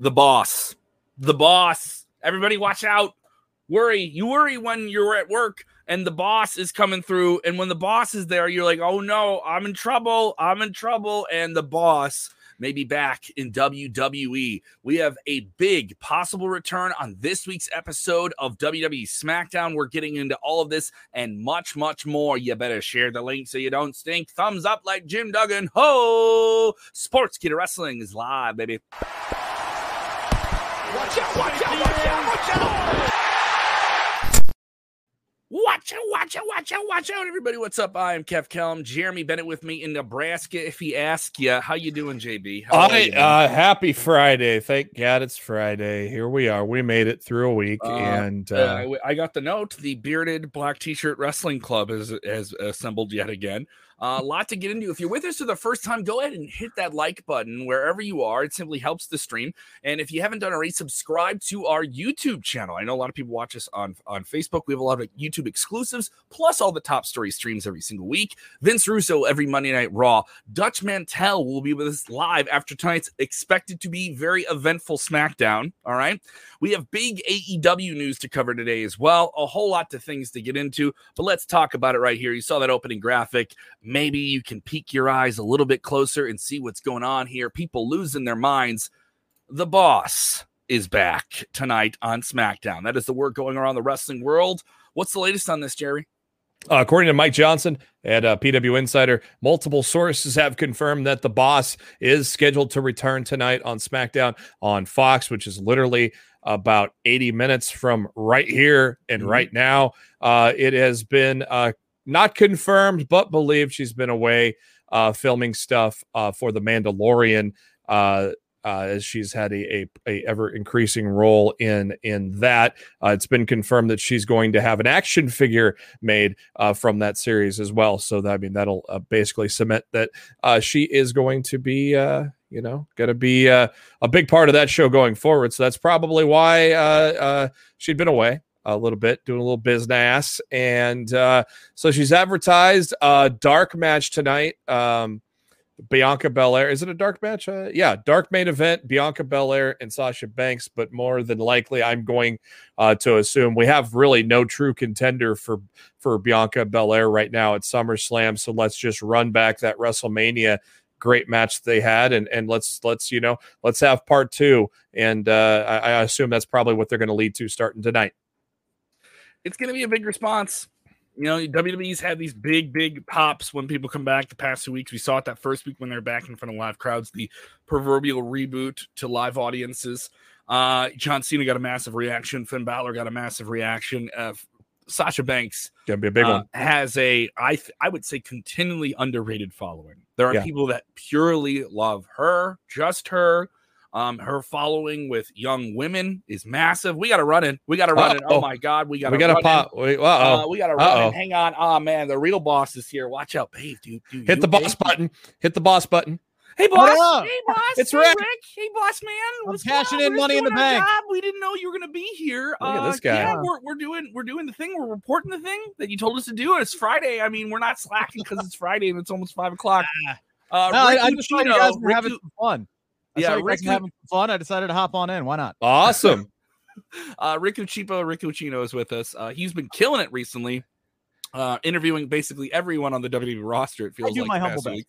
the boss. The boss. Everybody watch out. Worry. You worry when you're at work and the boss is coming through. And when the boss is there, you're like, oh no, I'm in trouble. I'm in trouble. And the boss may be back in WWE. We have a big possible return on this week's episode of WWE SmackDown. We're getting into all of this and much, much more. You better share the link so you don't stink. Thumbs up like Jim Duggan. Ho! Sportskeeda Wrestling is live, baby. Watch out, watch out, watch out, watch out. Watch out, watch out, watch out, watch out, everybody. What's up? I am Kev Kellam. Jeremy Bennett with me in Nebraska. If he asks you, how you doing, JB? How I, you, uh, happy Friday. Thank God it's Friday. Here we are. We made it through a week. Uh, and uh, I got the note. The Bearded Black T-Shirt Wrestling Club has, has assembled yet again. Uh, a lot to get into. If you're with us for the first time, go ahead and hit that like button wherever you are. It simply helps the stream. And if you haven't done already, subscribe to our YouTube channel. I know a lot of people watch us on, on Facebook. We have a lot of YouTube exclusives, plus all the top story streams every single week. Vince Russo every Monday Night Raw. Dutch Mantell will be with us live after tonight's expected to be very eventful SmackDown. All right. We have big AEW news to cover today as well. A whole lot of things to get into, but let's talk about it right here. You saw that opening graphic. Maybe you can peek your eyes a little bit closer and see what's going on here. People losing their minds. The boss is back tonight on SmackDown. That is the word going around the wrestling world. What's the latest on this, Jerry? Uh, according to Mike Johnson at uh, PW Insider, multiple sources have confirmed that the boss is scheduled to return tonight on SmackDown on Fox, which is literally about 80 minutes from right here and mm-hmm. right now. Uh, it has been uh, not confirmed, but believed she's been away uh, filming stuff uh, for The Mandalorian. Uh, uh, as she's had a, a, a, ever increasing role in in that. Uh, it's been confirmed that she's going to have an action figure made uh, from that series as well. So that, I mean that'll uh, basically cement that uh, she is going to be uh, you know going to be a big part of that show going forward. So that's probably why she'd been away a little bit, doing a little business. And uh, so she's advertised a dark match tonight. Um, Bianca Belair. Is it a dark match? Uh, yeah, dark main event. Bianca Belair and Sasha Banks. But more than likely, I'm going uh, to assume we have really no true contender for for Bianca Belair right now at SummerSlam. So let's just run back that WrestleMania great match they had and and let's let's you know let's have part two and uh, I, I assume that's probably what they're going to lead to starting tonight it's going to be a big response. You know, WWE's had these big, big pops when people come back the past two weeks. We saw it that first week when they're back in front of live crowds, the proverbial reboot to live audiences. Uh, John Cena got a massive reaction. Finn Balor got a massive reaction. Uh, Sasha Banks gonna be a big uh, one. Has a I th- I would say continually underrated following. There are yeah. people that purely love her, just her. Um, her following with young women is massive. We got to run in. We got to run in. Oh my God, we got. We got to pop. Wait, uh, we got to run in. Hang on. Oh man, the real boss is here. Watch out, babe, dude. dude Hit the boss button. Hit the boss button. Hey boss. Hey boss. It's hey, Rick. Rick. Hey boss man. What's I'm cashing in money in the bank. Job. We didn't know you were gonna be here. Look uh, at this guy. Yeah, we're, we're doing we're doing the thing. We're reporting the thing that you told us to do. And it's Friday. I mean, we're not slacking because it's Friday and it's almost five o'clock. Uh, no, I, I just you guys were having fun. I yeah, Rick, having fun. I decided to hop on in. Why not? Awesome. uh, Rick Ucchino, is with us. Uh, he's been killing it recently, uh, interviewing basically everyone on the WWE roster. It feels I do like my humble best.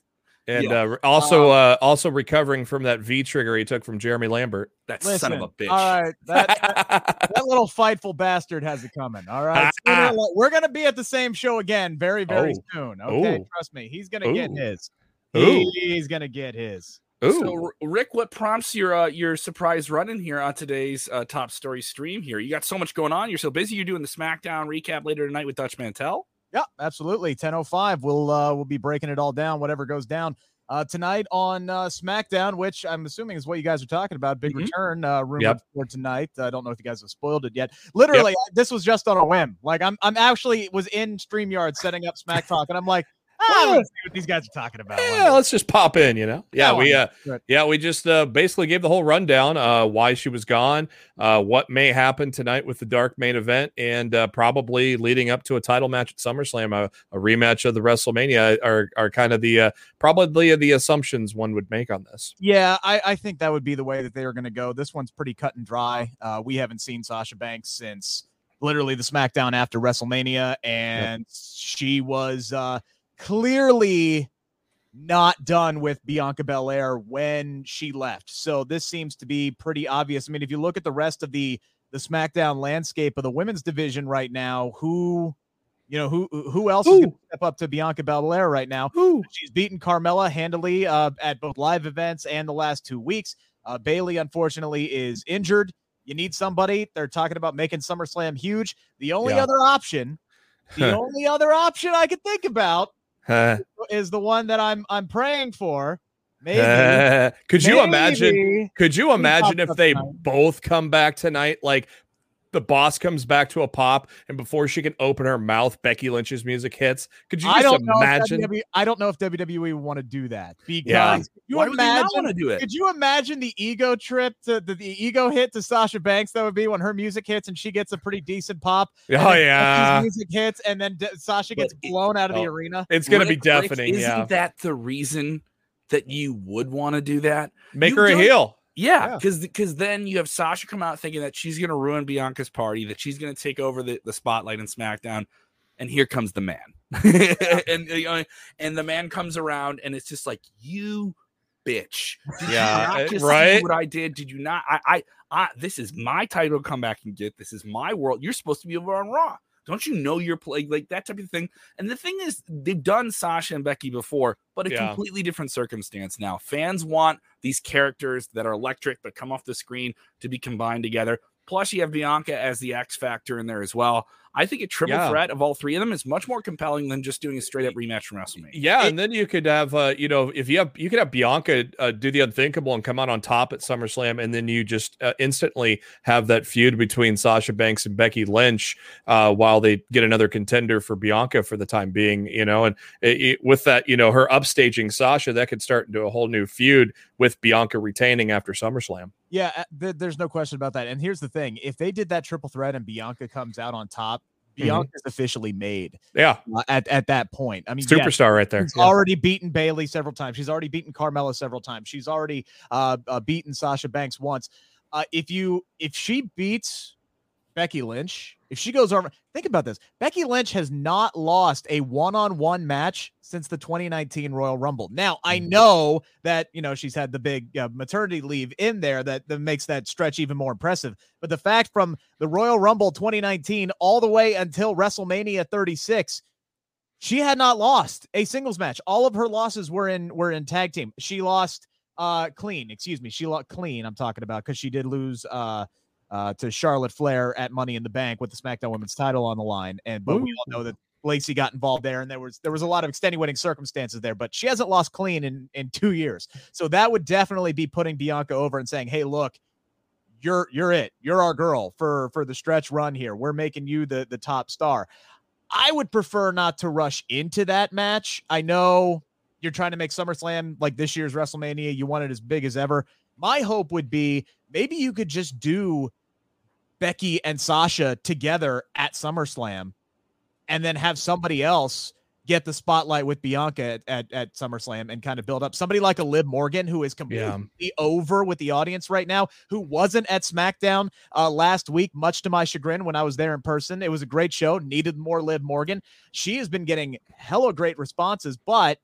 And yeah. uh, also, um, uh, also recovering from that V trigger he took from Jeremy Lambert. That Listen, son of a bitch. All right, that, that, that, little fightful bastard has it coming. All right, we're gonna be at the same show again very, very oh. soon. Okay, Ooh. trust me, he's gonna Ooh. get his. He's gonna get his. Ooh. So, Rick, what prompts your uh, your surprise run in here on today's uh, top story stream? Here, you got so much going on. You're so busy. You're doing the SmackDown recap later tonight with Dutch Mantell. Yeah, absolutely. 10:05. We'll uh, we'll be breaking it all down. Whatever goes down uh, tonight on uh, SmackDown, which I'm assuming is what you guys are talking about. Big mm-hmm. return uh, rumored yep. for tonight. I don't know if you guys have spoiled it yet. Literally, yep. this was just on a whim. Like I'm I'm actually was in Streamyard setting up Smack Talk, and I'm like Ah, let's see what these guys are talking about. Yeah, let's just pop in, you know. Yeah, we uh, yeah, we just uh, basically gave the whole rundown uh, why she was gone, uh, what may happen tonight with the dark main event, and uh, probably leading up to a title match at SummerSlam, a, a rematch of the WrestleMania are are kind of the uh, probably the assumptions one would make on this. Yeah, I, I think that would be the way that they are going to go. This one's pretty cut and dry. Uh, we haven't seen Sasha Banks since literally the SmackDown after WrestleMania, and yep. she was uh, clearly not done with Bianca Belair when she left. So this seems to be pretty obvious. I mean, if you look at the rest of the the SmackDown landscape of the women's division right now, who you know who who else Ooh. is going to step up to Bianca Belair right now? Ooh. She's beaten Carmella handily uh, at both live events and the last two weeks. Uh, Bayley unfortunately is injured. You need somebody. They're talking about making SummerSlam huge. The only yeah. other option, the only other option I could think about is the one that I'm I'm praying for. Maybe. could you maybe imagine? Could you imagine if they both come back tonight? Like the boss comes back to a pop, and before she can open her mouth, Becky Lynch's music hits. Could you just I don't imagine? Know WWE, I don't know if WWE would want to do that because yeah. you Why imagine want to do it. Could you imagine the ego trip to the, the ego hit to Sasha Banks? That would be when her music hits and she gets a pretty decent pop. Oh yeah, music hits and then De- Sasha gets but blown it, out of oh, the arena. It's gonna be deafening. Yeah. Isn't yeah. that the reason that you would want to do that? Make you her a heel. Yeah, because yeah. because then you have Sasha come out thinking that she's going to ruin Bianca's party, that she's going to take over the, the spotlight in SmackDown, and here comes the man, and you know, and the man comes around, and it's just like you bitch. Did yeah, you eh, right. what I did? Did you not? I, I, I, this is my title come back and get. This is my world. You're supposed to be over on Raw. Don't you know you're playing like that type of thing? And the thing is, they've done Sasha and Becky before, but a yeah. completely different circumstance now. Fans want these characters that are electric but come off the screen to be combined together. Plus, you have Bianca as the X factor in there as well. I think a triple yeah. threat of all three of them is much more compelling than just doing a straight up rematch from WrestleMania. Yeah, it, and then you could have, uh, you know, if you have, you could have Bianca uh, do the unthinkable and come out on top at SummerSlam, and then you just uh, instantly have that feud between Sasha Banks and Becky Lynch uh, while they get another contender for Bianca for the time being, you know, and it, it, with that, you know, her upstaging Sasha, that could start into a whole new feud with Bianca retaining after SummerSlam. Yeah, uh, th- there's no question about that. And here's the thing: if they did that triple threat and Bianca comes out on top, Bianca's mm-hmm. officially made. Yeah. Uh, at, at that point. I mean, superstar yeah, right there. She's yeah. already beaten Bayley several times. She's already beaten Carmella several times. She's already uh, uh beaten Sasha Banks once. Uh, if you if she beats Becky Lynch, if she goes over, think about this. Becky Lynch has not lost a one-on-one match since the 2019 Royal Rumble. Now, I mm. know that, you know, she's had the big uh, maternity leave in there that, that makes that stretch even more impressive. But the fact from the Royal Rumble 2019 all the way until WrestleMania 36, she had not lost a singles match. All of her losses were in were in tag team. She lost uh clean, excuse me. She lost clean, I'm talking about because she did lose uh uh, to Charlotte Flair at Money in the Bank with the SmackDown Women's Title on the line. And but Ooh. we all know that Lacey got involved there, and there was there was a lot of extenuating circumstances there. But she hasn't lost clean in in two years, so that would definitely be putting Bianca over and saying, "Hey, look." You're you're it. You're our girl for for the stretch run here. We're making you the the top star. I would prefer not to rush into that match. I know you're trying to make SummerSlam like this year's WrestleMania. You want it as big as ever. My hope would be maybe you could just do Becky and Sasha together at SummerSlam and then have somebody else get the spotlight with Bianca at, at, at, SummerSlam and kind of build up somebody like a Liv Morgan who is completely yeah. over with the audience right now, who wasn't at SmackDown uh, last week, much to my chagrin when I was there in person. It was a great show, needed more Liv Morgan. She has been getting hella great responses, but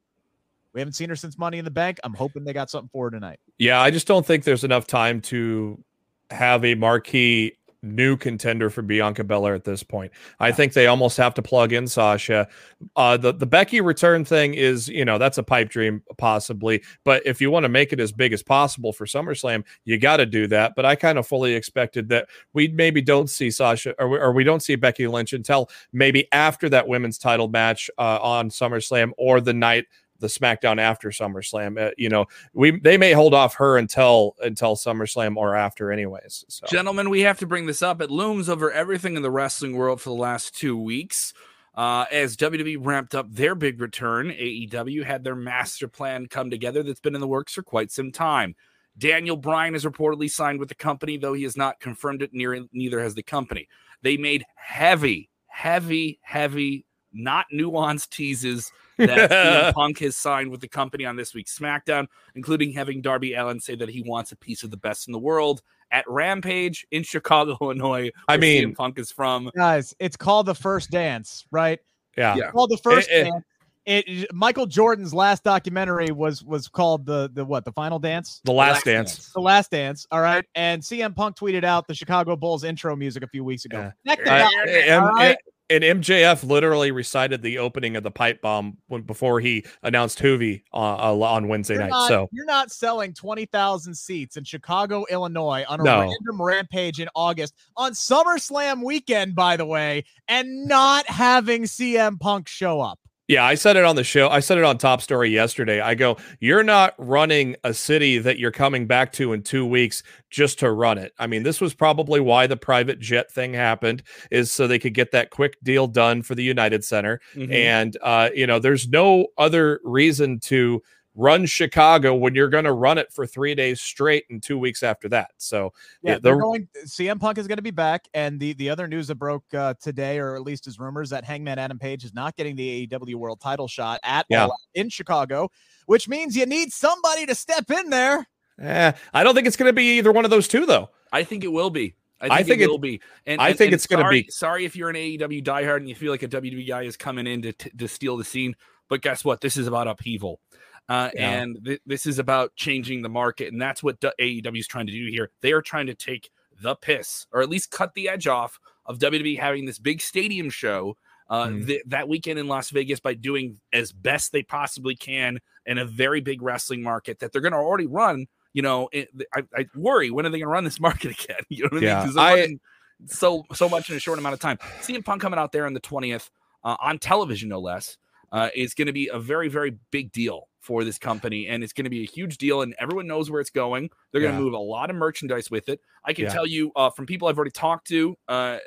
we haven't seen her since Money in the Bank. I'm hoping they got something for her tonight. Yeah, I just don't think there's enough time to have a marquee new contender for Bianca Belair at this point. I think they almost have to plug in Sasha. Uh, the the Becky return thing is, you know, that's a pipe dream possibly, but if you want to make it as big as possible for SummerSlam, you got to do that. But I kind of fully expected that we maybe don't see Sasha or we, or we don't see Becky Lynch until maybe after that women's title match uh, on SummerSlam or the night the SmackDown after SummerSlam. Uh, you know, we they may hold off her until until SummerSlam or after, anyways. So. Gentlemen, we have to bring this up. It looms over everything in the wrestling world for the last two weeks. Uh, as WWE ramped up their big return, AEW had their master plan come together that's been in the works for quite some time. Daniel Bryan is reportedly signed with the company, though he has not confirmed it, near, neither has the company. They made heavy, heavy, heavy, not nuanced teases that CM Punk has signed with the company on this week's SmackDown, including having Darby Allin say that he wants a piece of the best in the world at Rampage in Chicago, Illinois. I mean, CM Punk is from. Guys, it's called the first dance, right? Yeah. Yeah. It's called the first It- it- dance. It, Michael Jordan's last documentary was was called the the what the final dance The last Last dance. Dance. the last dance all right and cm punk tweeted out the chicago bulls intro music a few weeks ago Yeah. Connect the Uh, dots, and, all right? and MJF literally recited the opening of the pipe bomb when, before he announced Hoovy on, uh, on Wednesday You're night. not, so you're not selling 20,000 seats in Chicago, Illinois on a No. random rampage in August on SummerSlam weekend, by the way, and not having CM Punk show up. Yeah, I said it on the show. I said it on Top Story yesterday. I go, you're not running a city that you're coming back to in two weeks just to run it. I mean, this was probably why the private jet thing happened, is so they could get that quick deal done for the United Center. Mhm. And uh, you know, there's no other reason to run Chicago when you're going to run it for three days straight and two weeks after that. So Yeah, Yeah, they're the- going. CM Punk is going to be back, and the the other news that broke uh, today, or at least is rumors, that Hangman Adam Page is not getting the AEW World Title shot at Yeah. All in Chicago, which means you need somebody to step in there. eh, I don't think it's going to be either one of those two, though. I think it will be. I I think, think it it- will be. And I and- think and it's gonna be- Sorry if you're an AEW diehard and you feel like a WWE guy is coming in to, t- to steal the scene, but guess what? This is about upheaval. Uh, Yeah. And th- this is about changing the market, and that's what D- AEW is trying to do here. They are trying to take the piss, or at least cut the edge off of WWE having this big stadium show uh, Mhm. th- that weekend in Las Vegas by doing as best they possibly can in a very big wrestling market that they're going to already run. You know, it, I, I worry when are they going to run this market again? You know what I Yeah, mean? I- running so so much in a short amount of time. CM Punk coming out there on the twentieth uh, on television, no less, uh, is going to be a very very big deal for this company, and it's going to be a huge deal, and everyone knows where it's going. They're going to Yeah. move a lot of merchandise with it. I can Yeah. tell you uh, from people I've already talked to. Uh,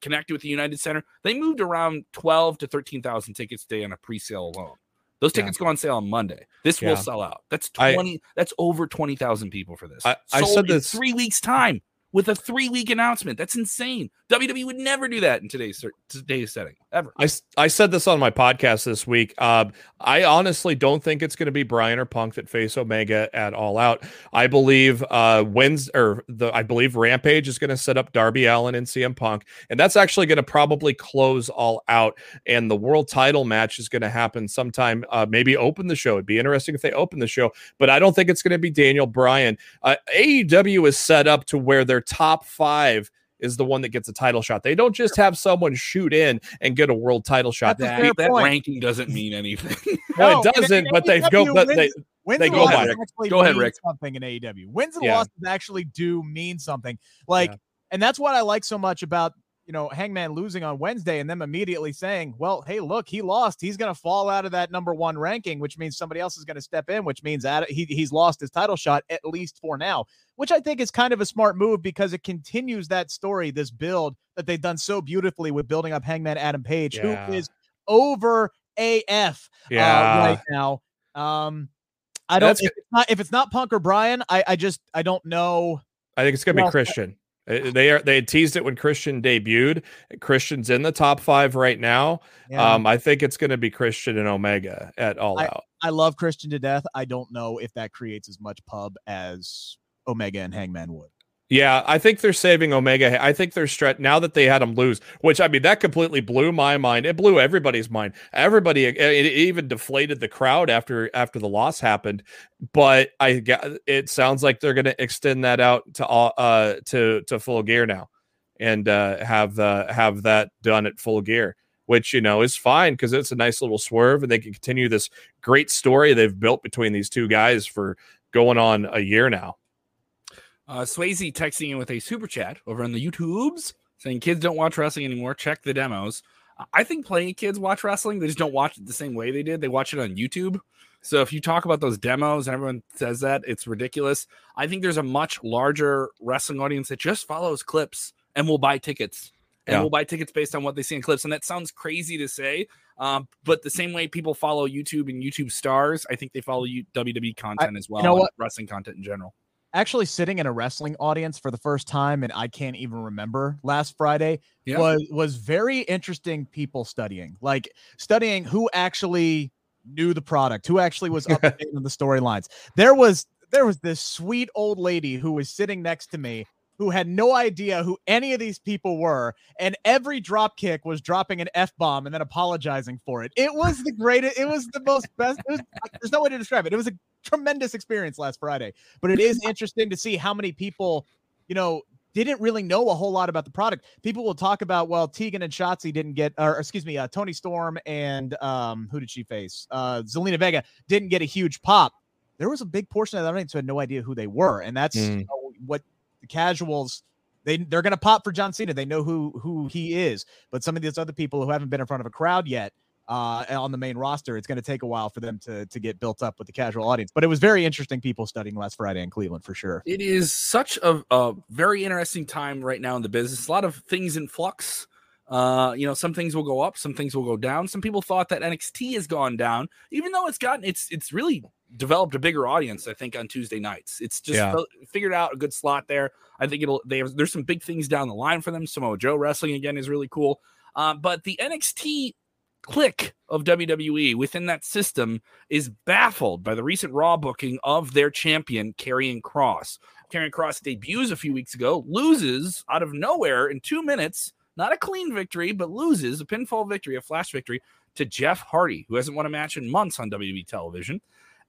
connected with the United Center, they moved around 12 to 13,000 tickets a day on a pre-sale alone. Those Yeah. tickets go on sale on Monday. This Yeah. will sell out. That's I- 20 that's over 20,000 people for this. I- I said in this- 3 weeks time with a 3-week announcement. That's insane. WWE would never do that in today's today's setting ever. I, I said this on my podcast this week. Um, I honestly don't think it's going to be Bryan or Punk that face Omega at All Out. I believe uh, Wednesday or the I believe Rampage is going to set up Darby Allin and CM Punk, and that's actually going to probably close All Out. And the World Title match is going to happen sometime. Uh, maybe open the show. It'd be interesting if they open the show, but I don't think it's going to be Daniel Bryan. Uh, AEW is set up to where their top five is the one that gets a title shot. They don't just have someone shoot in and get a world title shot. That's a That, that ranking doesn't mean anything. No, No, it doesn't. but they go. AEW But they wins- Wins They and go losses by. actually Go ahead, Rick. Something in AEW. Wins and Yeah. losses actually do mean something. Like, Yeah. and that's what I like so much about you know Hangman losing on Wednesday and them immediately saying, "Well, hey, look, he lost. He's going to fall out of that number one ranking, which means somebody else is going to step in, which means that he, he's lost his title shot at least for now." Which I think is kind of a smart move because it continues that story, this build that they've done so beautifully with building up Hangman Adam Page, Yeah. who is over AF yeah. uh, right now. Um, I don't. If it's, not, if it's not Punk or Bryan, I, I just I don't know. I think it's going to be Christian. Uh, They are they had teased it when Christian debuted. Christian's in the top five right now. Yeah. Um, I think it's going to be Christian and Omega at All Out. I love Christian to death. I don't know if that creates as much pub as Omega and Hangman would. Yeah, I think they're saving Omega. I think they're now that they had him lose, which I mean that completely blew my mind. It blew everybody's mind. Everybody, it, it even deflated the crowd after after the loss happened. But I it sounds like they're going to extend that out to all uh to to full gear now, and uh, have the have that done at full gear, which you know is fine because it's a nice little swerve, and they can continue this great story they've built between these two guys for going on a year now. Uh, Swayze texting in with a super chat over on the YouTubes saying kids don't watch wrestling anymore. Check the demos. I think plenty of kids watch wrestling. They just don't watch it the same way they did. They watch it on YouTube. So if you talk about those demos and everyone says that, it's ridiculous. I think there's a much larger wrestling audience that just follows clips and will buy tickets and Yeah. will buy tickets based on what they see in clips. And that sounds crazy to say, um, but the same way people follow YouTube and YouTube stars, I think they follow you, WWE content as well. you know what? Wrestling content in general. Actually, sitting in a wrestling audience for the first time, and I can't even remember last Friday Yeah. was was very interesting. People studying, like studying who actually knew the product, who actually was up to date on the storylines. There was there was this sweet old lady who was sitting next to me who had no idea who any of these people were, and every drop kick was dropping an f bomb and then apologizing for it. It was the greatest. It was the most best. Was, there's no way to describe it. It was a tremendous experience last Friday. But it is interesting to see how many people, you know, didn't really know a whole lot about the product. People will talk about, well, Tegan and Shotzi didn't get, or excuse me, uh, Toni Storm and um, who did she face? Uh, Zelina Vega didn't get a huge pop. There was a big portion of that audience who had no idea who they were, and that's Mm. you know, what the casuals they they're gonna pop for John Cena. They know who who he is, but some of these other people who haven't been in front of a crowd yet uh, on the main roster, it's going to take a while for them to to get built up with the casual audience. But it was very interesting people studying last Friday in Cleveland for sure. It is such a, a very interesting time right now in the business. A lot of things in flux. Uh, you know, some things will go up, some things will go down. Some people thought that NXT has gone down, even though it's gotten it's it's really developed a bigger audience. I think on Tuesday nights, it's just Yeah. fi- figured out a good slot there. I think it'll. They have, there's some big things down the line for them. Samoa Joe wrestling again is really cool. Uh, but the NXT click of WWE within that system is baffled by the recent Raw booking of their champion, Karrion Kross. Karrion Kross debuts a few weeks ago, loses out of nowhere in two minutes, not a clean victory, but loses a pinfall victory, a flash victory to Jeff Hardy, who hasn't won a match in months on WWE television.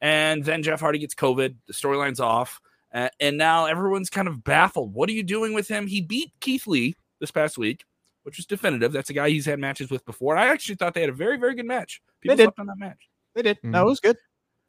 And then Jeff Hardy gets COVID, the storyline's off, uh, and now everyone's kind of baffled. What are you doing with him? He beat Keith Lee this past week, which was definitive. That's a guy he's had matches with before. And I actually thought they had a very, very good match. People did. on that match. They did. Mhm. No, it was good.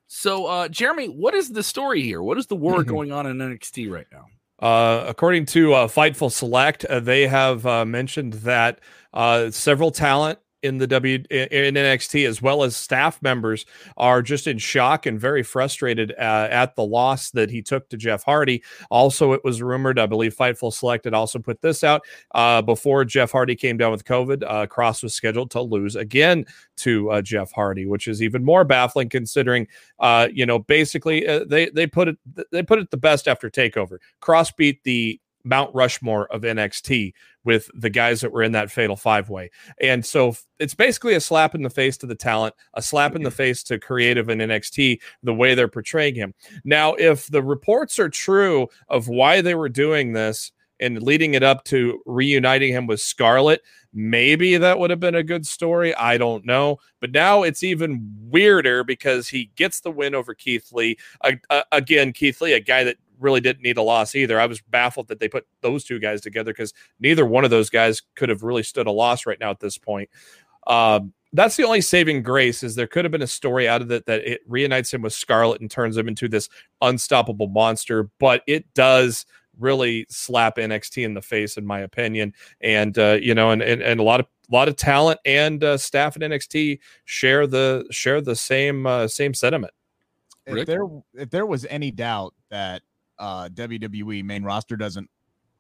So, uh, Jeremy, what is the story here? What is the war Mhm. going on in NXT right now? Uh, according to uh, Fightful Select, uh, they have uh, mentioned that uh, several talent in the W in NXT as well as staff members are just in shock and very frustrated uh, at the loss that he took to Jeff Hardy. Also, it was rumored, I believe Fightful Select had also put this out uh, before Jeff Hardy came down with COVID. Uh, Kross was scheduled to lose again to uh, Jeff Hardy, which is even more baffling considering, uh, you know, basically uh, they they put it they put it the best after Takeover. Kross beat the Mount Rushmore of NXT with the guys that were in that fatal five way. And so it's basically a slap in the face to the talent, a slap in the face to creative in NXT, the way they're portraying him. Now, if the reports are true of why they were doing this and leading it up to reuniting him with Scarlett, maybe that would have been a good story. I don't know. But now it's even weirder because he gets the win over Keith Lee. Uh, uh, again, Keith Lee, a guy that really didn't need a loss either. I was baffled that they put those two guys together because neither one of those guys could have really stood a loss right now at this point. Um, that's the only saving grace is there could have been a story out of it that it reunites him with Scarlett and turns him into this unstoppable monster, but it does really slap NXT in the face, in my opinion. And uh, you know, and, and and a lot of a lot of talent and uh, staff at NXT share the share the same uh, same sentiment. If there if there was any doubt that uh, WWE main roster doesn't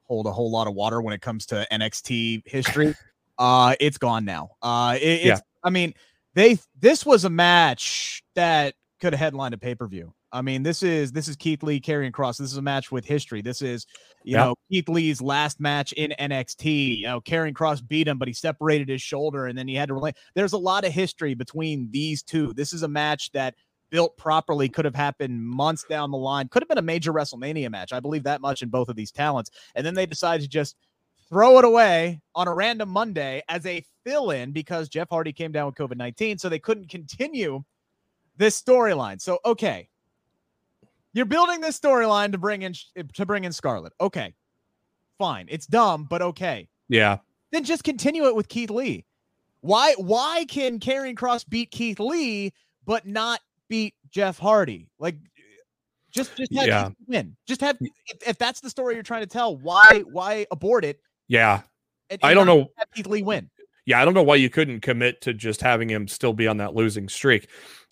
hold a whole lot of water when it comes to NXT history, uh, it's gone now. Uh, it, it's, Yeah. I mean, they this was a match that could have headlined a pay per view. I mean, this is this is Keith Lee Karrion Kross. This is a match with history. This is you Yeah. know Keith Lee's last match in NXT. You know, Karrion Kross beat him, but he separated his shoulder and then he had to relay. There's a lot of history between these two. This is a match that built properly could have happened months down the line. Could have been a major WrestleMania match. I believe that much in both of these talents. And then they decided to just throw it away on a random Monday as a fill in because Jeff Hardy came down with COVID 19. So they couldn't continue this storyline. So, okay. You're building this storyline to bring in to bring in Scarlett. Okay. Fine. It's dumb, but okay. Yeah, Then just continue it with Keith Lee. Why why can Karrion Kross beat Keith Lee but not beat Jeff Hardy? Like just just have Yeah. Win. Just have if, if that's the story you're trying to tell, why why abort it? yeah. and- I don't know. Have Keith Lee win. Yeah, I don't know why you couldn't commit to just having him still be on that losing streak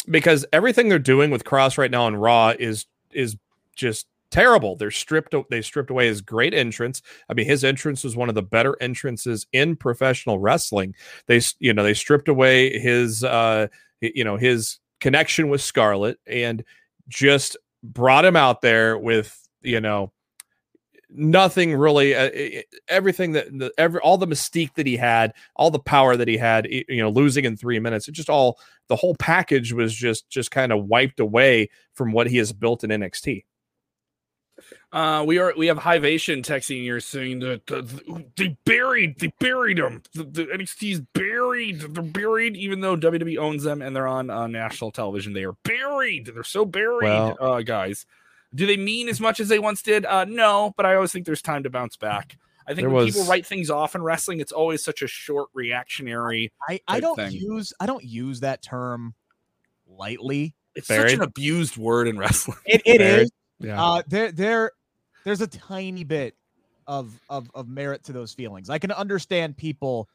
because everything they're doing with Kross right now on Raw is is just terrible. They're stripped. They stripped away his great entrance. I mean, his entrance was one of the better entrances in professional wrestling. They, you know, they stripped away his, uh, you know, his connection with Scarlett and just brought him out there with, you know, nothing really uh, everything that the, every all the mystique that he had all the power that he had you know losing in 3 minutes it just all the whole package was just just kind of wiped away from what he has built in NXT uh, we are we have Hivation texting here saying that uh, they buried they buried them. The, the NXT's buried. They're buried, even though WWE owns them and they're on uh, national television. They are buried. They're so buried, well, uh, guys. Do they mean as much as they once did? Uh, no, but I always think there's time to bounce back. I think when was... people write things off in wrestling, it's always such a short reactionary. I, I don't thing. use I don't use that term lightly. It's Buried. such an abused word in wrestling. It, it is. Yeah. Uh, there, there, there's a tiny bit of, of of merit to those feelings. I can understand people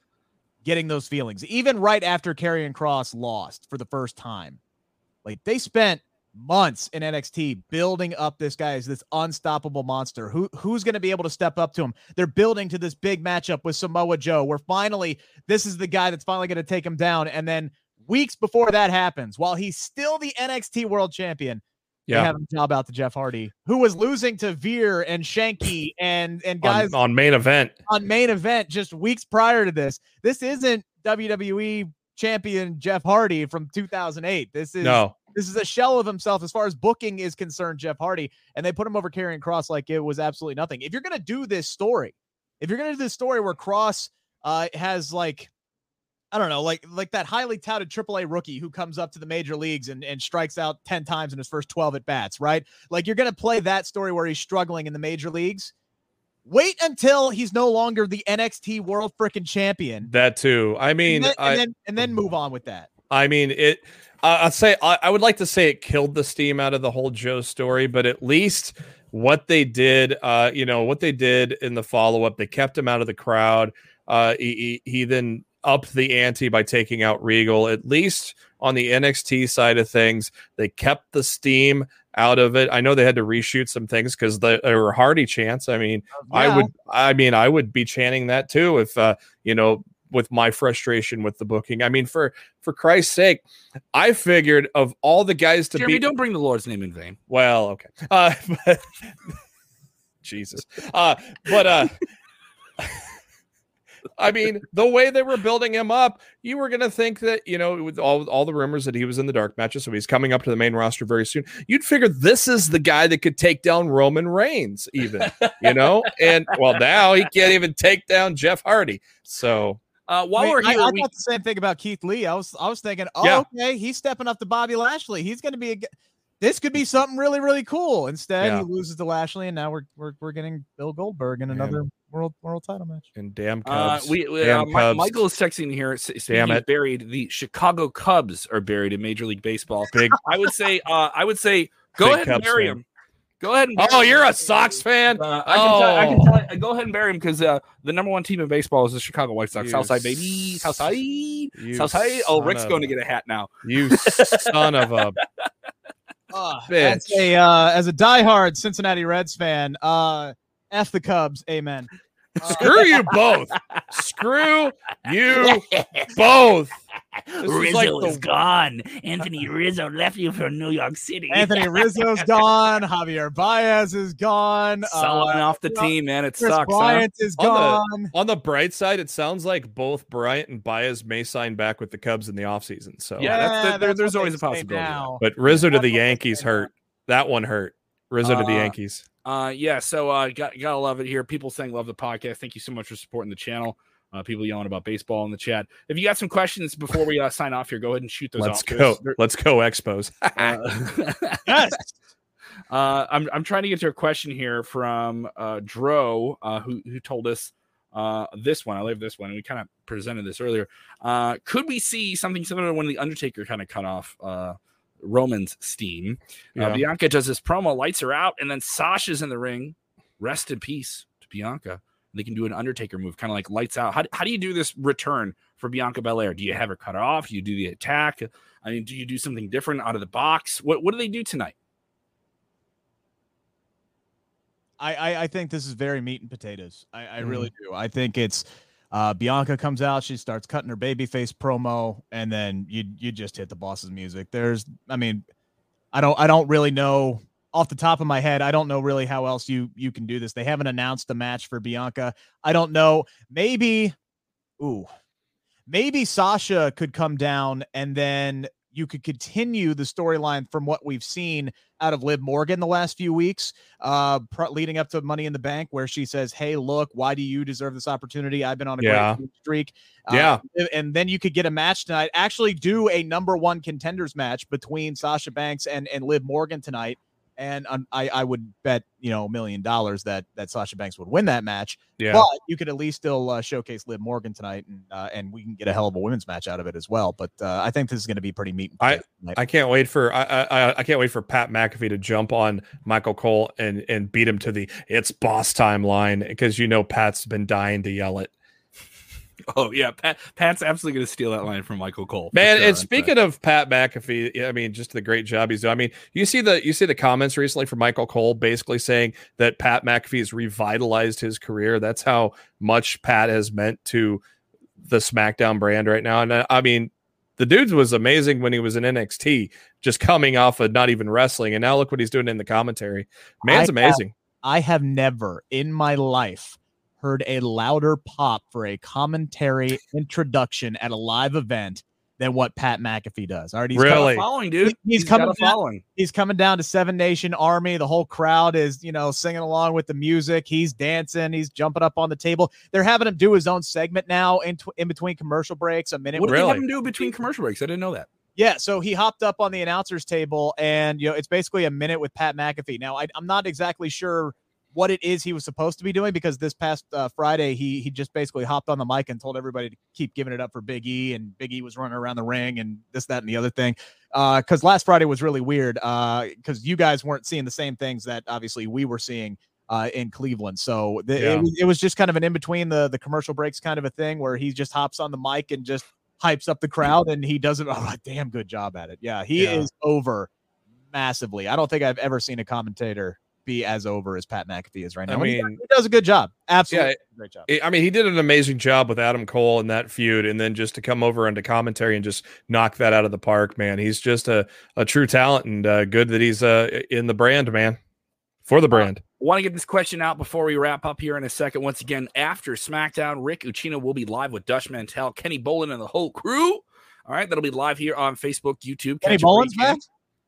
getting those feelings, even right after Karrion Kross lost for the first time. Like they spent months in NXT building up this guy as this unstoppable monster. Who who's going to be able to step up to him? They're building to this big matchup with Samoa Joe, where finally this is the guy that's finally going to take him down. And then weeks before that happens, while he's still the NXT World Champion, yeah. they have a job out to Jeff Hardy, who was losing to Veer and Shanky and and guys on, on main event on main event just weeks prior to this. This isn't WWE champion Jeff Hardy from 2008. This is no. This is a shell of himself as far as booking is concerned, Jeff Hardy, and they put him over Karrion Kross like it was absolutely nothing. If you're gonna do this story, if you're gonna do this story where Kross uh, has like I don't know, like like that highly touted AAA rookie who comes up to the major leagues and, and strikes out 10 times in his first 12 at bats, right? Like you're going to play that story where he's struggling in the major leagues. Wait until he's no longer the NXT World Freaking Champion. That too. I mean, and then, I, and then, and then move on with that. I mean, it. Uh, I'd say I, I would like to say it killed the steam out of the whole Joe story, but at least what they did, uh, you know, what they did in the follow up, they kept him out of the crowd. Uh, he, he, he then up the ante by taking out Regal. At least on the NXT side of things, they kept the steam out of it. I know they had to reshoot some things because they, were Hardy chants. I mean, yeah. I would, I mean, I would be chanting that too if uh, you know with my frustration with the booking. I mean, for for Christ's sake, I figured of all the guys to Jeremy, be. Don't bring the Lord's name in vain. Well, okay. Uh, but, Jesus. Uh, but uh. I mean, the way they were building him up, you were going to think that, you know, with all, all the rumors that he was in the dark matches, so he's coming up to the main roster very soon. You'd figure this is the guy that could take down Roman Reigns, even, you know? And well, now he can't even take down Jeff Hardy. So uh, while Wait, we're here, I, I we... thought the same thing about Keith Lee. I was I was thinking, oh, yeah. okay, he's stepping up to Bobby Lashley. He's going to be a this could be something really really cool. Instead, yeah. he loses to Lashley, and now we're we're, we're getting Bill Goldberg in another Man. World world title match. And damn uh, Cubs. Uh, we, damn uh, Cubs. Michael is texting here. Damn it. buried. The Chicago Cubs are buried in Major League Baseball. Big. I would say. Uh, I would say. Go ahead and bury him. Go ahead. And oh, you're a Sox fan. Uh, I, can oh. tell, I can tell. You, go ahead and bury him because uh, the number one team in baseball is the Chicago White Sox. You Southside baby, Southside, Southside. Oh, Rick's going to get a hat now. You son of a uh, as a uh, as a diehard Cincinnati Reds fan, uh, f the Cubs, amen. Screw you both. Screw you both. This Rizzo is, like the... gone. Anthony Rizzo left you for New York City. Anthony Rizzo's gone. Javier Baez is gone. Selling uh, off the team, man. It Kris sucks. Bryant huh? is gone. On the, on the, bright side, it sounds like both Bryant and Baez may sign back with the Cubs in the offseason. So yeah, that's, that's there, there's always a possibility. Now. But Rizzo to the Yankees hurt. That one hurt. Rizzo uh, to the uh, Yankees. Uh, yeah. So uh, got gotta love it here. People saying love the podcast. Thank you so much for supporting the channel. Uh, people yelling about baseball in the chat. If you got some questions before we uh, sign off here, go ahead and shoot those. Let's go. Let's go. Expos. uh, yes. Uh, I'm I'm trying to get to a question here from uh, Dro, uh, who who told us uh, this one. I love this one, we kind of presented this earlier. Uh, could we see something similar to when the Undertaker kind of cut off uh, Roman's steam? Uh, yeah. Uh, Bianca does this promo, lights her out, and then Sasha's in the ring. Rest in peace to Bianca. They can do an Undertaker move, kind of like lights out. How, how do you do this return for Bianca Belair? Do you have her cut off? Do you do the attack? I mean, do you do something different out of the box? What what do they do tonight? I, I, I think this is very meat and potatoes. I, I mm. really do. I think it's uh, Bianca comes out, she starts cutting her babyface promo, and then you you just hit the boss's music. There's, I mean, I don't I don't really know off the top of my head. I don't know really how else you you can do this. They haven't announced the match for Bianca. I don't know. Maybe, ooh, maybe Sasha could come down and then you could continue the storyline from what we've seen out of Liv Morgan the last few weeks, uh, pr- leading up to Money in the Bank, where she says, "Hey, look, why do you deserve this opportunity? I've been on a yeah. great streak." Uh, yeah, and then you could get a match tonight. Actually, do a number one contenders match between Sasha Banks and and Liv Morgan tonight and um, I, I would bet you know a million dollars that that Sasha Banks would win that match. Yeah. But you could at least still uh, showcase Liv Morgan tonight, and uh, and we can get a hell of a women's match out of it as well. But uh, I think this is going to be pretty meat. I I can't wait for I, I I can't wait for Pat McAfee to jump on Michael Cole and and beat him to the it's boss time line because you know Pat's been dying to yell it. Oh yeah, Pat, Pat's absolutely going to steal that line from Michael Cole. Man, sure, and speaking of Pat McAfee, I mean, just the great job he's doing. I mean, you see the you see the comments recently from Michael Cole, basically saying that Pat McAfee has revitalized his career. That's how much Pat has meant to the SmackDown brand right now. And uh, I mean, the dude was amazing when he was in NXT, just coming off of not even wrestling, and now look what he's doing in the commentary. Man's I amazing. Have, I have never in my life heard a louder pop for a commentary introduction at a live event than what Pat McAfee does. All right, he's really following, dude. He's, he's coming down, following. He's coming down to Seven Nation Army. The whole crowd is, you know, singing along with the music. He's dancing. He's jumping up on the table. They're having him do his own segment now in tw- in between commercial breaks. A minute. What do really? they have him do between commercial breaks? I didn't know that. Yeah, so he hopped up on the announcers table, and you know it's basically a minute with Pat McAfee. Now I, I'm not exactly sure what it is he was supposed to be doing because this past uh, Friday he he just basically hopped on the mic and told everybody to keep giving it up for Big E and Big E was running around the ring and this that and the other thing. Because uh, last Friday was really weird because uh, you guys weren't seeing the same things that obviously we were seeing uh, in Cleveland. So the, yeah. it, it was just kind of an in between the the commercial breaks kind of a thing where he just hops on the mic and just hypes up the crowd and he does it. Oh, a damn good job at it. Yeah he yeah. is over massively. I don't think I've ever seen a commentator be as over as Pat McAfee is right now. I mean, he, does a good job. Absolutely, yeah, great job. I mean, he did an amazing job with Adam Cole in that feud, and then just to come over into commentary and just knock that out of the park, man. He's just a, a true talent, and uh, good that he's uh, in the brand, man, for the brand. Uh, Want to get this question out before we wrap up here in a second. Once again, after SmackDown, Rick Ucchino will be live with Dutch Mantell, Kenny Bolin, and the whole crew. All right, that'll be live here on Facebook, YouTube. Kenny Bolin's back.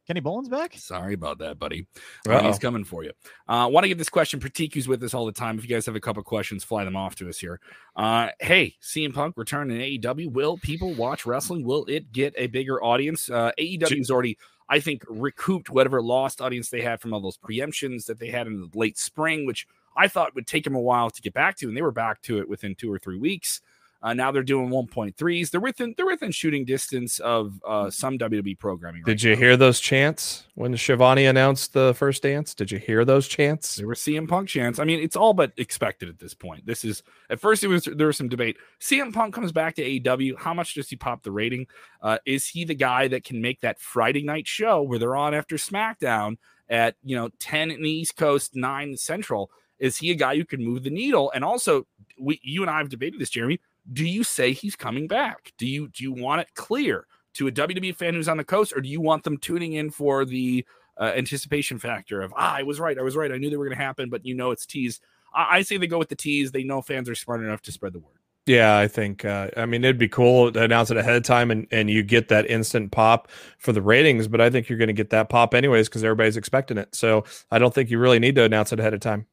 Kenny Bolin's back? Sorry about that, buddy. Uh, he's coming for you. Uh, Want to get this question. Pratiku's with us all the time. If you guys have a couple questions, fly them off to us here. Uh, hey, CM Punk return in AEW. Will people watch wrestling? Will it get a bigger audience? Uh, AEW is already, I think, recouped whatever lost audience they had from all those preemptions that they had in the late spring, which I thought would take them a while to get back to, and they were back to it within two or three weeks. Uh, now they're doing 1.3s. They're within they're within shooting distance of uh, some WWE programming. Did you now. hear those chants when Schiavone announced the first dance? Did you hear those chants? They were CM Punk chants. I mean, it's all but expected at this point. This is at first it was there was some debate. CM Punk comes back to AEW. How much does he pop the rating? Uh, is he the guy that can make that Friday night show where they're on after SmackDown at you know 10 in the East Coast, nine Central? Is he a guy who can move the needle? And also, we you and I have debated this, Jeremy do you say he's coming back? Do you do you want it clear to a WWE fan who's on the coast, or do you want them tuning in for the uh, anticipation factor of ah, I was right, I was right, I knew they were going to happen, but you know it's teased. I, I, say they go with the tease. They know fans are smart enough to spread the word. Yeah, I think. Uh, I mean, it'd be cool to announce it ahead of time, and and you get that instant pop for the ratings. But I think you're going to get that pop anyways because everybody's expecting it. So I don't think you really need to announce it ahead of time.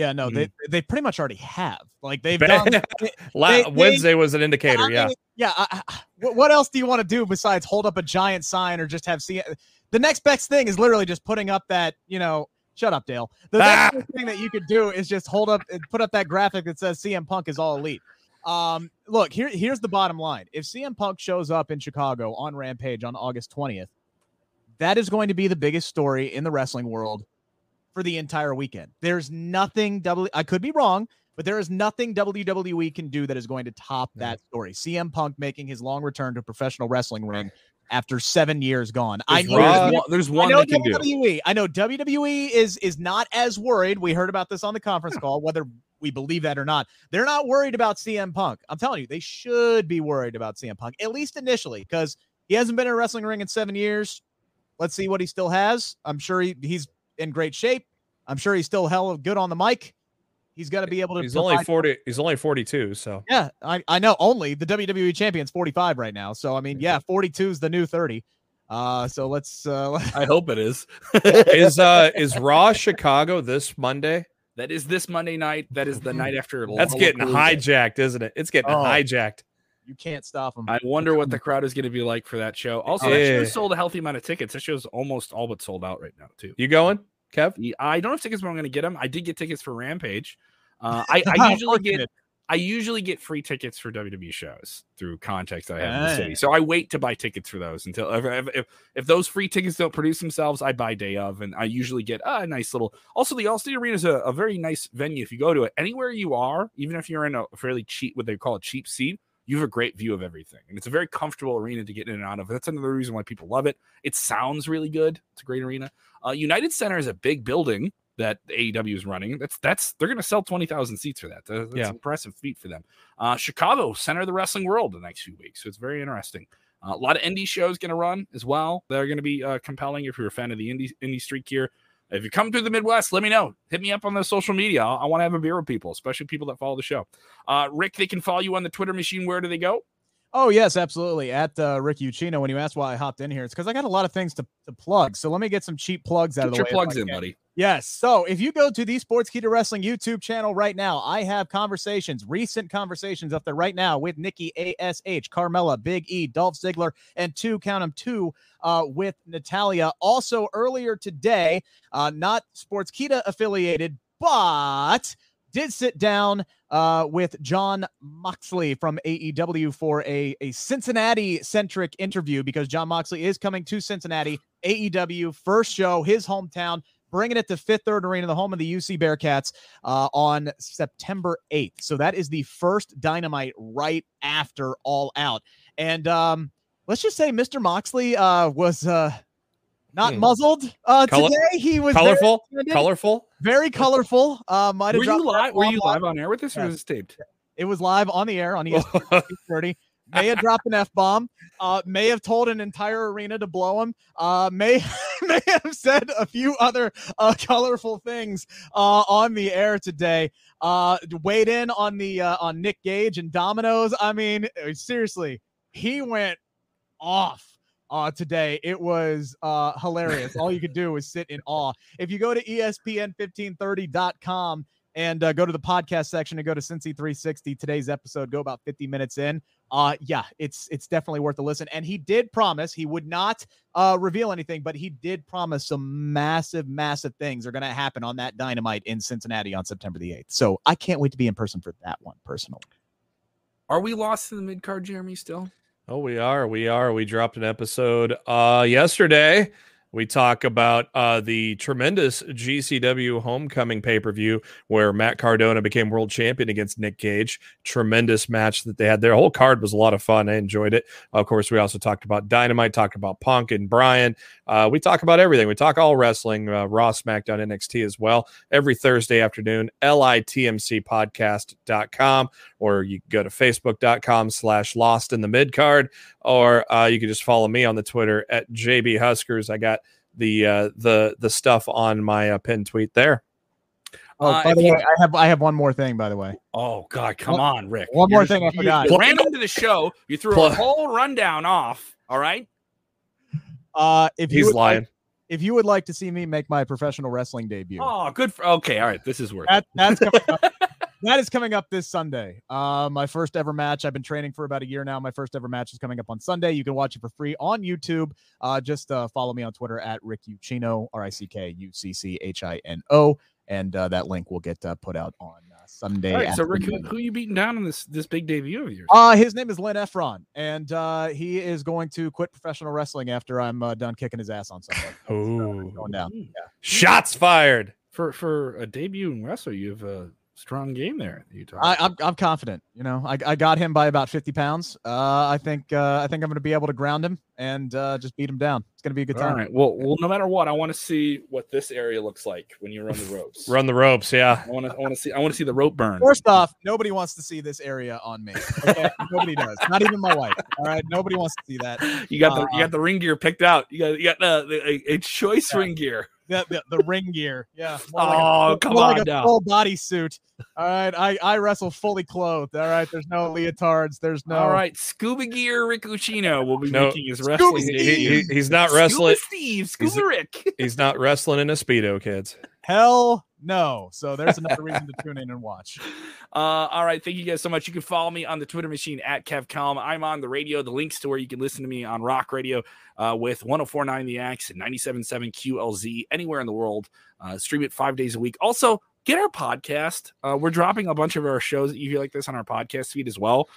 Yeah, no, mm-hmm. they they pretty much already have. Like they've done. They, Wednesday they, was an indicator. I mean, yeah, yeah. I, I, what else do you want to do besides hold up a giant sign or just have see? The next best thing is literally just putting up that you know. Shut up, Dale. The ah! next thing that you could do is just hold up and put up that graphic that says CM Punk is all elite. Um, look here. Here's the bottom line: if CM Punk shows up in Chicago on Rampage on August 20th, that is going to be the biggest story in the wrestling world for the entire weekend. There's nothing W I could be wrong, but there is nothing WWE can do that is going to top that story. CM Punk making his long return to professional wrestling ring after seven years gone. There's I know one, there's one, I know they can do. WWE. I know WWE is is not as worried. We heard about this on the conference call, whether we believe that or not. They're not worried about CM Punk. I'm telling you, they should be worried about CM Punk, at least initially, because he hasn't been in a wrestling ring in seven years. Let's see what he still has. I'm sure he, he's in great shape. I'm sure he's still hell of good on the mic. He's going to be able to. He's only forty. He's only forty-two. So yeah, I, I know. Only the WWE champion's forty-five right now. So I mean, yeah, forty-two is the new thirty. Uh, so let's. Uh, I hope it is. is uh is Raw Chicago this Monday? That is this Monday night. That is the night after. That's getting hijacked, isn't it? It's getting oh, hijacked. You can't stop them. I wonder what the crowd is going to be like for that show. Also, yeah. that show sold a healthy amount of tickets. That show's almost all but sold out right now, too. You going, Kev? I don't have tickets, but I'm going to get them. I did get tickets for Rampage. Uh, I, I usually get I usually get free tickets for WWE shows through contacts I have in the city. So I wait to buy tickets for those until if, if, if those free tickets don't produce themselves, I buy day of, and I usually get a nice little. Also, the Allstate Arena is a, a very nice venue. If you go to it, anywhere you are, even if you're in a fairly cheap, what they call a cheap seat, you have a great view of everything, and it's a very comfortable arena to get in and out of. That's another reason why people love it. It sounds really good. It's a great arena. Uh, United Center is a big building that AEW is running. That's that's they're going to sell twenty thousand seats for that. That's yeah. impressive feat for them. Uh, Chicago, center of the wrestling world, the next few weeks, so it's very interesting. Uh, a lot of indie shows going to run as well. They're going to be uh, compelling if you're a fan of the indie indie streak here. If you come to the Midwest, let me know. Hit me up on the social media. I, I want to have a beer with people, especially people that follow the show. Uh, Rick, they can follow you on the Twitter machine. Where do they go? Oh yes, absolutely. At uh, Rick Ucchino. When you asked why I hopped in here, it's because I got a lot of things to, to plug. So let me get some cheap plugs out get of the your way. plugs in, buddy. Yes. So if you go to the Sportskeeda Wrestling YouTube channel right now, I have conversations, recent conversations up there right now with Nikki Ash, Carmella, Big E, Dolph Ziggler, and two count them two uh, with Natalya. Also earlier today, uh, not Sportskeeda affiliated, but did sit down uh, with Jon Moxley from AEW for a, a Cincinnati centric interview because Jon Moxley is coming to Cincinnati, AEW, first show, his hometown, bringing it to Fifth Third Arena, the home of the UC Bearcats, uh, on September 8th. So that is the first dynamite right after All Out. And um, let's just say Mr. Moxley uh, was. Uh, not hmm. muzzled uh, Color- today. He was colorful, very colorful, very colorful. Uh, might have were you live? Were you live on air with this, or was it taped? It was live on the air on ESPN 30. May have dropped an f bomb. Uh, may have told an entire arena to blow him. Uh, may may have said a few other uh, colorful things uh, on the air today. Uh, weighed in on the uh, on Nick Gage and Dominoes. I mean, seriously, he went off uh, today. It was uh, hilarious. All you could do was sit in awe. If you go to ESPN1530.com and uh, go to the podcast section and go to Cincy 360, today's episode, go about 50 minutes in. Uh, yeah, it's it's definitely worth a listen. And he did promise he would not uh, reveal anything, but he did promise some massive, massive things are going to happen on that dynamite in Cincinnati on September the 8th. So I can't wait to be in person for that one personally. Are we lost in the mid card, Jeremy? Still? Oh, we are. We are. We dropped an episode uh yesterday we talk about uh, the tremendous GCW homecoming pay per view where Matt Cardona became world champion against Nick Gage. Tremendous match that they had. Their whole card was a lot of fun. I enjoyed it. Of course, we also talked about Dynamite, talked about Punk and Bryan. Uh, we talk about everything. We talk all wrestling, uh, Raw, SmackDown, NXT as well. Every Thursday afternoon, litmcpodcast.com, or you go to facebook.com slash lost in the mid card, or uh, you can just follow me on the Twitter at JB Huskers. I got the uh, the the stuff on my uh, pin tweet there. Oh, uh, by the way, I have I have one more thing. By the way. Oh God, come one, on, Rick. One more thing I forgot. You ran into the show. You threw a whole rundown off. All right. Uh, if he's lying. Like, if you would like to see me make my professional wrestling debut. Oh, good. For, okay, all right. This is worth. That, that's coming up. that is coming up this Sunday. Uh, my first ever match. I've been training for about a year now. My first ever match is coming up on Sunday. You can watch it for free on YouTube. Uh, just uh, follow me on Twitter at Rick Ucchino, R I C K U C C H I N O, and uh, that link will get uh, put out on uh, Sunday. All right, so Rick, who, who you beating down in this this big debut of yours? Uh, his name is Lynn Efron, and uh, he is going to quit professional wrestling after I'm uh, done kicking his ass on Sunday. Oh, going down. Yeah. Shots fired for for a debut in wrestler. You've uh, strong game there. You talk. I, I'm I'm confident. You know, I, I got him by about 50 pounds. Uh, I think uh, I think I'm going to be able to ground him and uh, just beat him down. It's going to be a good time. All right. Well, well, no matter what, I want to see what this area looks like when you run the ropes. Run the ropes, yeah. I want to. I want to see. I want to see the rope burn. First off, nobody wants to see this area on me. Okay? nobody does. Not even my wife. All right, nobody wants to see that. You got the you got the ring gear picked out. You got you got the, the a, a choice Yeah. ring gear. The, the, the ring gear. Yeah. more Oh, a, come more on like a now. Full body suit. All right. I, I wrestle fully clothed. All right. There's no leotards. There's no. All right, Scuba Gear Rick Ucchino will be No, making his wrestling. Scuba He- he- he's not wrestling. Scuba Steve, He's- Rick. He's not wrestling in a speedo, kids. Hell no. So there's another reason to tune in and watch. Uh, all right, thank you guys so much. You can follow me on the Twitter machine at KevKellam. I'm on the radio. The links to where you can listen to me on Rock Radio uh, with 1049 The Axe and 97.7 QLZ anywhere in the world. Uh, stream it five days a week. Also, get our podcast. Uh, we're dropping a bunch of our shows that you hear like this on our podcast feed as well.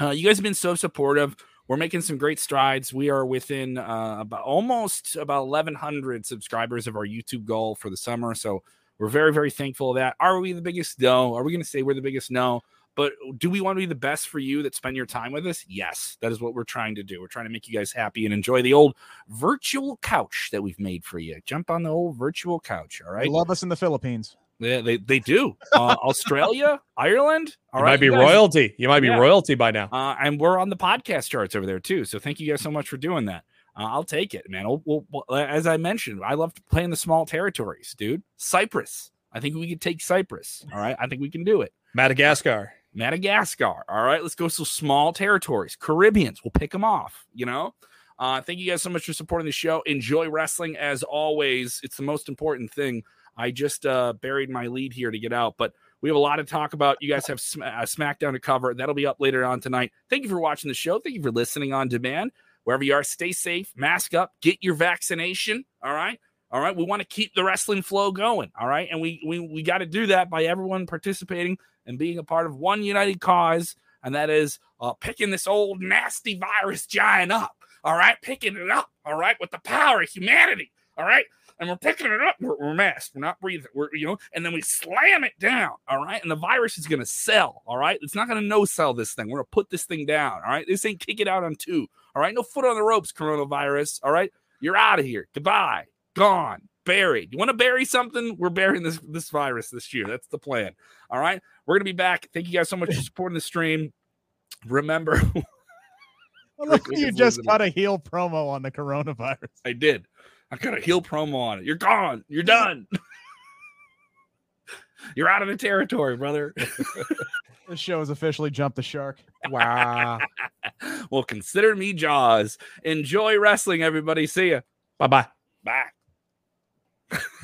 Uh, you guys have been so supportive. We're making some great strides. We are within uh, about almost about 1,100 subscribers of our YouTube goal for the summer. So we're very, very thankful of that. Are we the biggest? No. Are we going to say we're the biggest? No. But do we want to be the best for you that spend your time with us? Yes, that is what we're trying to do. We're trying to make you guys happy and enjoy the old virtual couch that we've made for you. Jump on the old virtual couch. All right. Right. love us in the Philippines. They, they, they do. Uh, Australia, Ireland. All you right. might be you royalty. You might be Yeah. royalty by now. uh, and we're on the podcast charts over there too. So thank you guys so much for doing that. Uh, I'll take it, man. We'll, we'll, we'll- as I mentioned, I love playing the small territories, dude. Cyprus. I think we could take Cyprus. All right. I think we can do it. Madagascar. Madagascar. All right. Let's go some small territories. Caribbeans. We'll pick them off, you know? Uh, thank you guys so much for supporting the show. Enjoy wrestling as always. It's the most important thing. I just uh, buried my lead here to get out, but we have a lot to talk about. You guys have Sm- uh, SmackDown to cover. That'll be up later on tonight. Thank you for watching the show. Thank you for listening on demand. Wherever you are, stay safe, mask up, get your vaccination. All right. All right. We want to keep the wrestling flow going. All right. And we we, we got to do that by everyone participating and being a part of one united cause. And that is uh, picking this old nasty virus giant up. All right. Picking it up. All right. With the power of humanity. All right and we're picking it up. We're, we're masked. We're not breathing. We're you know, and then we slam it down. All right, and the virus is gonna sell. All right, it's not gonna no sell this thing. We're gonna put this thing down. All right, this ain't kick it out on two. All right, no foot on the ropes, coronavirus. All right, you're out of here. Goodbye. Gone. Buried. You want to bury something? We're burying this this virus this year. That's the plan. All right, we're gonna be back. Thank you guys so much for supporting the stream. Remember, you just got a heel promo on the coronavirus. I did. I got a heel promo on it. You're gone. You're done. You're out of the territory, brother. This show has officially jumped the shark. Wow. well, consider me Jaws. Enjoy wrestling, everybody. See ya. bye bye. Bye.